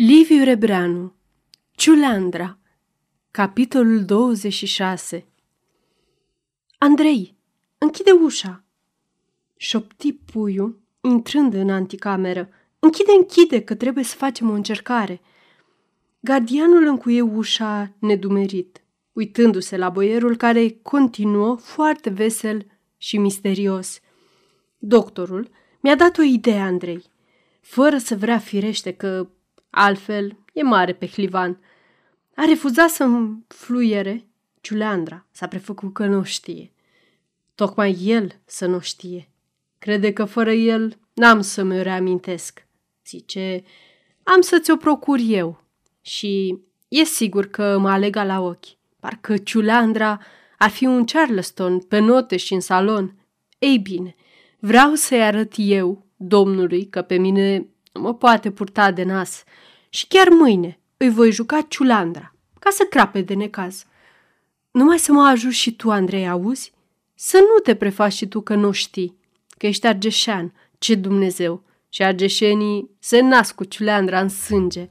Liviu Rebreanu Ciuleandra Capitolul 26 Andrei, închide ușa! Șopti puiul, intrând în anticameră. Închide, închide, că trebuie să facem o încercare. Gardianul încuie ușa nedumerit, uitându-se la boierul care continuă foarte vesel și misterios. Doctorul mi-a dat o idee, Andrei, fără să vrea firește că Altfel, e mare pe hlivan. A refuzat să-mi fluiere. Ciuleandra s-a prefăcut că nu știe. Tocmai el să nu știe. Crede că fără el n-am să mi-o reamintesc. Zice, am să ți-o procur eu. Și e sigur că mă alega la ochi. Parcă Ciuleandra ar fi un Charleston pe note și în salon. Ei bine, vreau să-i arăt eu, domnului, că pe mine mă poate purta de nas și chiar mâine îi voi juca ciulandra, ca să crape de necaz. Numai să mă ajut și tu, Andrei, auzi? Să nu te prefaci și tu că nu știi, că ești argeșean, ce Dumnezeu, și argeșenii se nasc cu ciuleandra în sânge.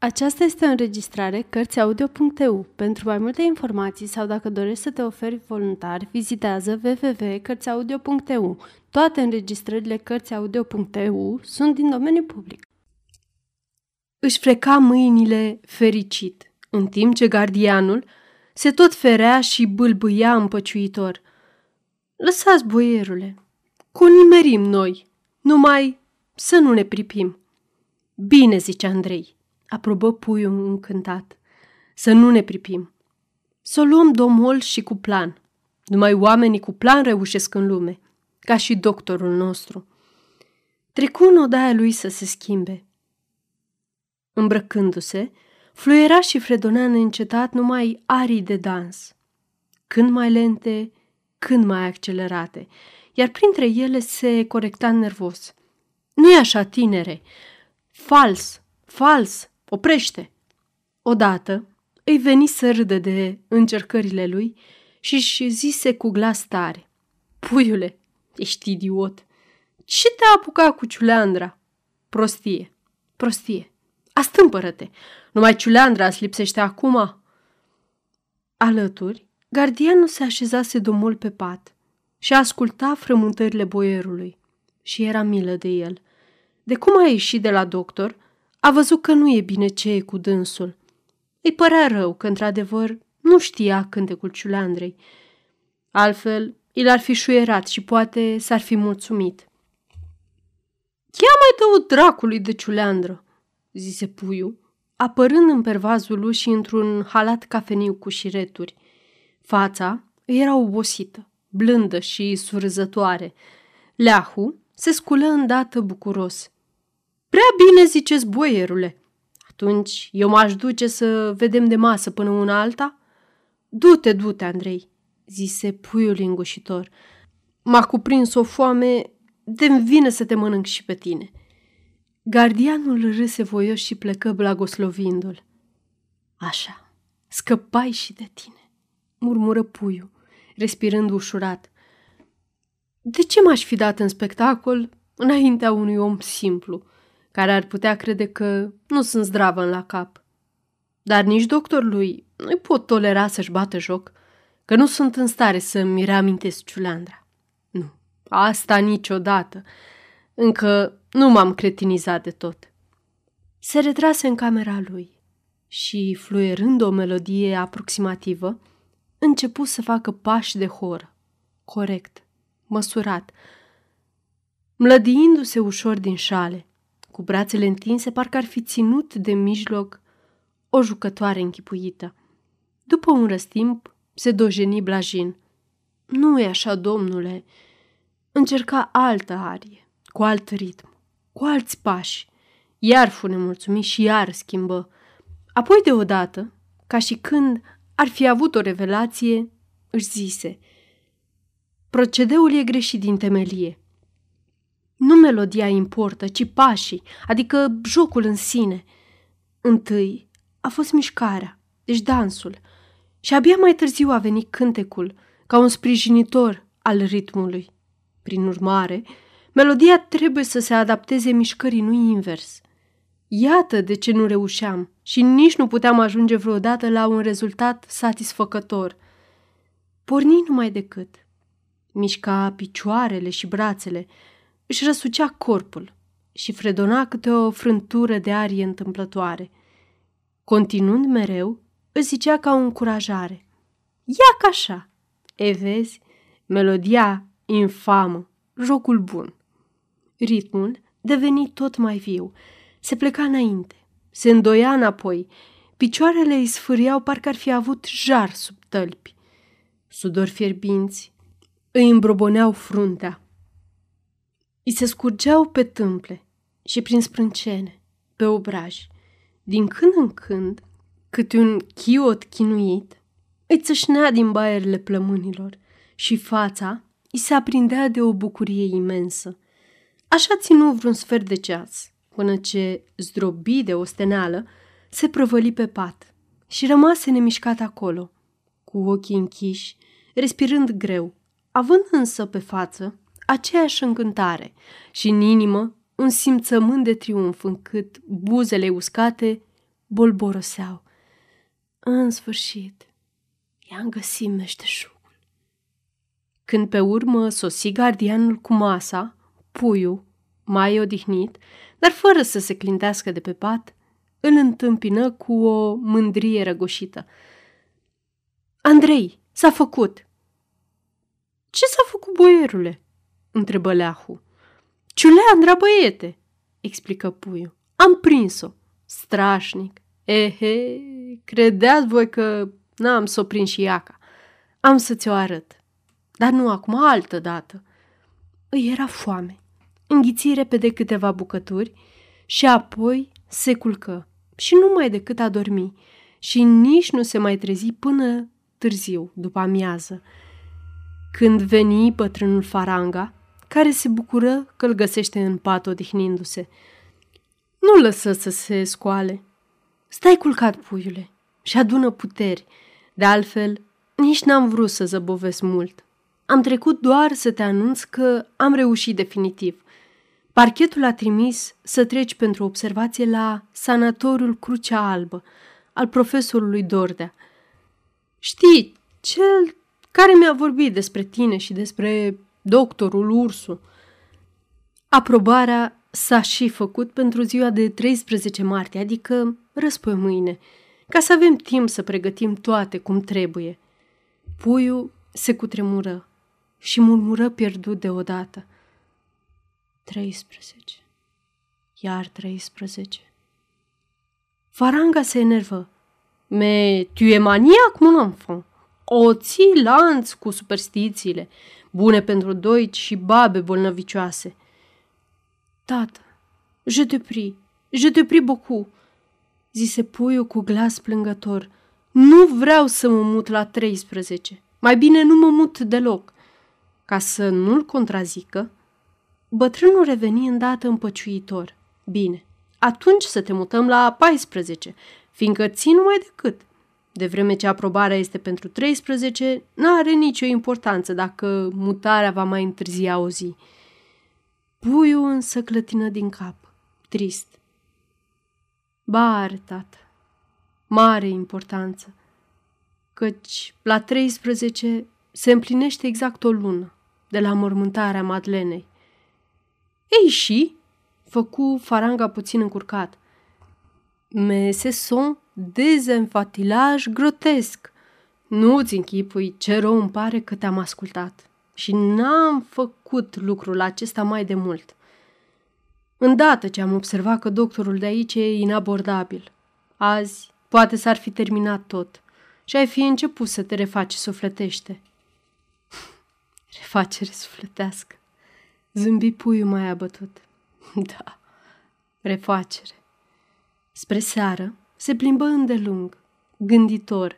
Aceasta este o înregistrare Cărțiaudio.eu. Pentru mai multe informații sau dacă dorești să te oferi voluntar, vizitează www.cărțiaudio.eu. Toate înregistrările Cărțiaudio.eu sunt din domeniu public. Își freca mâinile fericit, în timp ce gardianul se tot ferea și bâlbâia împăciuitor. Lăsați, boierule, cu nimerim noi, numai să nu ne pripim. Bine, zice Andrei, aprobă puiul încântat, să nu ne pripim. Să o luăm domol și cu plan. Numai oamenii cu plan reușesc în lume, ca și doctorul nostru. Trecu în odaia lui să se schimbe. Îmbrăcându-se, fluiera și fredonea neîncetat numai arii de dans, când mai lente, când mai accelerate, iar printre ele se corecta nervos. Nu e așa, tinere! Fals! Fals! Oprește! Odată îi veni să râdă de încercările lui și își zise cu glas tare. Puiule, ești idiot! Ce te-a apucat cu ciuleandra? Prostie, prostie. Astâmpără-te! Numai ciuleandra îți lipsește acum!" Alături, gardianul se așezase domol pe pat și asculta frământările boierului și era milă de el. De cum a ieșit de la doctor, a văzut că nu e bine ce e cu dânsul. Îi părea rău că, într-adevăr, nu știa cântecul ciuleandrei. Altfel, il ar fi șuierat și poate s-ar fi mulțumit. Ia mai dă dracului de ciuleandră, zise puiul, apărând în pervazul și într-un halat cafeniu cu șireturi. Fața era obosită, blândă și surzătoare. Leahu se sculă îndată bucuros. Prea bine ziceți, boierule. Atunci eu m-aș duce să vedem de masă până una alta? Du-te, du-te, Andrei, zise puiul lingușitor. M-a cuprins o foame de vine să te mănânc și pe tine. Gardianul râse voios și plecă blagoslovindu-l. Așa, scăpai și de tine, murmură puiul, respirând ușurat. De ce m-aș fi dat în spectacol înaintea unui om simplu, care ar putea crede că nu sunt zdravă la cap? Dar nici doctorului nu-i pot tolera să-și bată joc, că nu sunt în stare să-mi reamintesc ciuleandra. Nu, asta niciodată. Încă nu m-am cretinizat de tot. Se retrase în camera lui și, fluierând o melodie aproximativă, începu să facă pași de horă, corect, măsurat, mlădiindu-se ușor din șale, cu brațele întinse, parcă ar fi ținut de mijloc o jucătoare închipuită. După un răstimp, se dojeni blajin. Nu e așa, domnule. Încerca altă arie, cu alt ritm cu alți pași. Iar fu nemulțumit și iar schimbă. Apoi deodată, ca și când ar fi avut o revelație, își zise Procedeul e greșit din temelie. Nu melodia importă, ci pașii, adică jocul în sine. Întâi a fost mișcarea, deci dansul, și abia mai târziu a venit cântecul, ca un sprijinitor al ritmului. Prin urmare, Melodia trebuie să se adapteze mișcării, nu invers. Iată de ce nu reușeam și nici nu puteam ajunge vreodată la un rezultat satisfăcător. Porni numai decât. Mișca picioarele și brațele, își răsucea corpul și fredona câte o frântură de arie întâmplătoare. Continuând mereu, îți zicea ca o încurajare. Ia ca așa! E, vezi, melodia infamă, jocul bun. Ritmul deveni tot mai viu, se pleca înainte, se îndoia înapoi, picioarele îi sfâriau parcă ar fi avut jar sub tălpi. Sudori fierbinți îi îmbroboneau fruntea. Îi se scurgeau pe tâmple și prin sprâncene, pe obraj. Din când în când, câte un chiot chinuit, îi țășnea din baierile plămânilor și fața îi se aprindea de o bucurie imensă. Așa ținu vreun sfert de ceas, până ce, zdrobi de osteneală, se prăvăli pe pat și rămase nemișcat acolo, cu ochii închiși, respirând greu, având însă pe față aceeași încântare și în inimă un simțământ de triumf încât buzele uscate bolboroseau. În sfârșit, i-am găsit meșteșugul. Când pe urmă sosi gardianul cu masa, puiul, mai odihnit, dar fără să se clintească de pe pat, îl întâmpină cu o mândrie răgoșită. Andrei, s-a făcut! Ce s-a făcut, boierule? Întrebă leahu. Ciuleandra, băiete, explică puiul. Am prins-o. Strașnic. Ehe, credeați voi că n-am să o prind și iaca. Am să ți-o arăt. Dar nu acum, altă dată. Îi era foame. Înghiți repede câteva bucături și apoi se culcă și nu mai decât a dormi și nici nu se mai trezi până târziu, după amiază. Când veni bătrânul Faranga, care se bucură că îl găsește în pat odihnindu-se. Nu lăsă să se scoale. Stai culcat, puiule, și adună puteri. De altfel, nici n-am vrut să zăbovesc mult. Am trecut doar să te anunț că am reușit definitiv. Parchetul a trimis să treci pentru observație la sanatoriul Crucea Albă al profesorului Dordea. Știi, cel care mi-a vorbit despre tine și despre doctorul Ursu. Aprobarea s-a și făcut pentru ziua de 13 martie, adică răspoi mâine, ca să avem timp să pregătim toate cum trebuie. Puiul se cutremură și murmură pierdut deodată. 13. Iar 13. Faranga se enervă. Me, tu e maniac, mon enfant. O ții lanț cu superstițiile bune pentru doici și babe bolnăvicioase. Tată, je te prie, je te prie beaucoup, zise puiul cu glas plângător. Nu vreau să mă mut la 13. Mai bine nu mă mut deloc. Ca să nu-l contrazică, bătrânul reveni îndată împăciuitor. Bine, atunci să te mutăm la 14, fiindcă țin numai decât. De vreme ce aprobarea este pentru 13, n-are nicio importanță dacă mutarea va mai întârzia o zi. Puiul însă clătină din cap, trist. Ba are, tată, mare importanță, căci la 13 se împlinește exact o lună de la mormântarea Madlenei. Ei și, făcu faranga puțin încurcat. Mais ce sont dezenfatilaj grotesc. Nu-ți închipui ce rău îmi pare că te-am ascultat. Și n-am făcut lucrul acesta mai de mult. Îndată ce am observat că doctorul de aici e inabordabil, azi poate s-ar fi terminat tot și ai fi început să te refaci sufletește. Refacere sufletească. Zâmbi puiul mai abătut. Da, refacere. Spre seară, se plimbă îndelung, gânditor,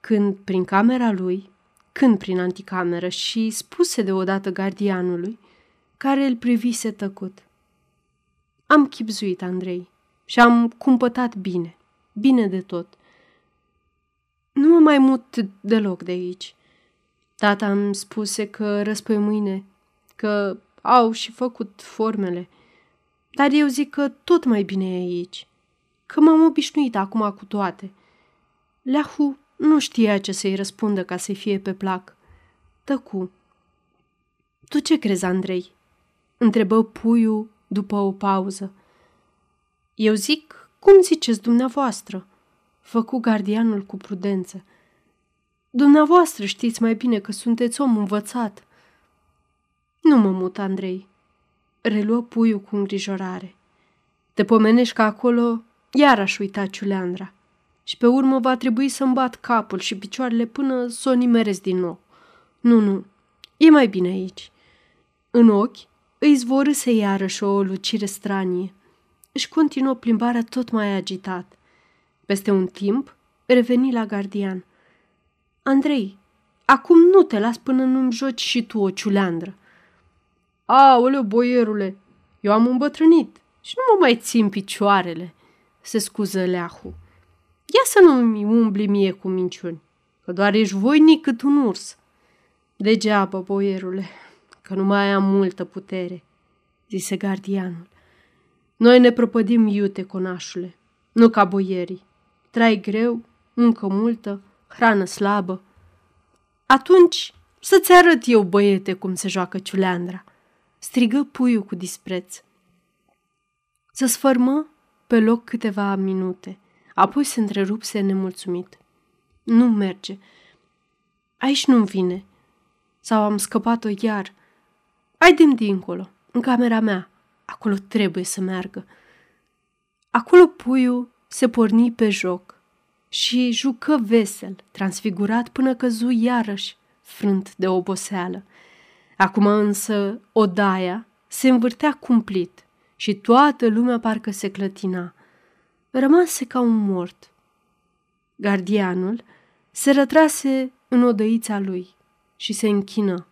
când prin camera lui, când prin anticameră și spuse deodată gardianului, care îl privise tăcut. Am chipzuit, Andrei, și am cumpătat bine, bine de tot. Nu mă mai mut deloc de aici. Tata îmi spuse că răspăi mâine, că au și făcut formele, dar eu zic că tot mai bine e aici – că m-am obișnuit acum cu toate. Leahu nu știa ce să-i răspundă ca să-i fie pe plac. Tăcu. Tu ce crezi, Andrei? Întrebă puiul după o pauză. Eu zic, cum ziceți dumneavoastră? Făcu gardianul cu prudență. Dumneavoastră știți mai bine că sunteți om învățat. Nu mă mut, Andrei, reluă puiul cu îngrijorare. Te pomenești că acolo iar aș uita ciuleandra și pe urmă va trebui să-mi bat capul și picioarele până să o nimeresc din nou. Nu, nu, e mai bine aici. În ochi îi zvorâse iarăși o lucire stranie. Își continuă plimbarea tot mai agitat. Peste un timp reveni la gardian. Andrei, acum nu te las până nu-mi joci și tu o ciuleandră. Aoleu, boierule, eu am îmbătrânit și nu mă mai țin picioarele, se scuză leahu. Ia să nu-mi umbli mie cu minciuni, că doar ești voinic cât un urs. Degeaba, boierule, că nu mai am multă putere, zise gardianul. Noi ne propădim iute, conașule, nu ca boierii. Trai greu, muncă multă, hrană slabă. Atunci să-ți arăt eu, băiete, cum se joacă ciuleandra, strigă puiul cu dispreț. Să sfărmă pe loc câteva minute, apoi se întrerupse nemulțumit. Nu merge. Aici nu vine. Sau am scăpat-o iar. Haidem dincolo, în camera mea. Acolo trebuie să meargă. Acolo puiul se porni pe joc și jucă vesel, transfigurat până căzu iarăși, frânt de oboseală. Acum însă odaia se învârtea cumplit și toată lumea parcă se clătina. Rămase ca un mort. Gardianul se rătrase în odăița lui și se închină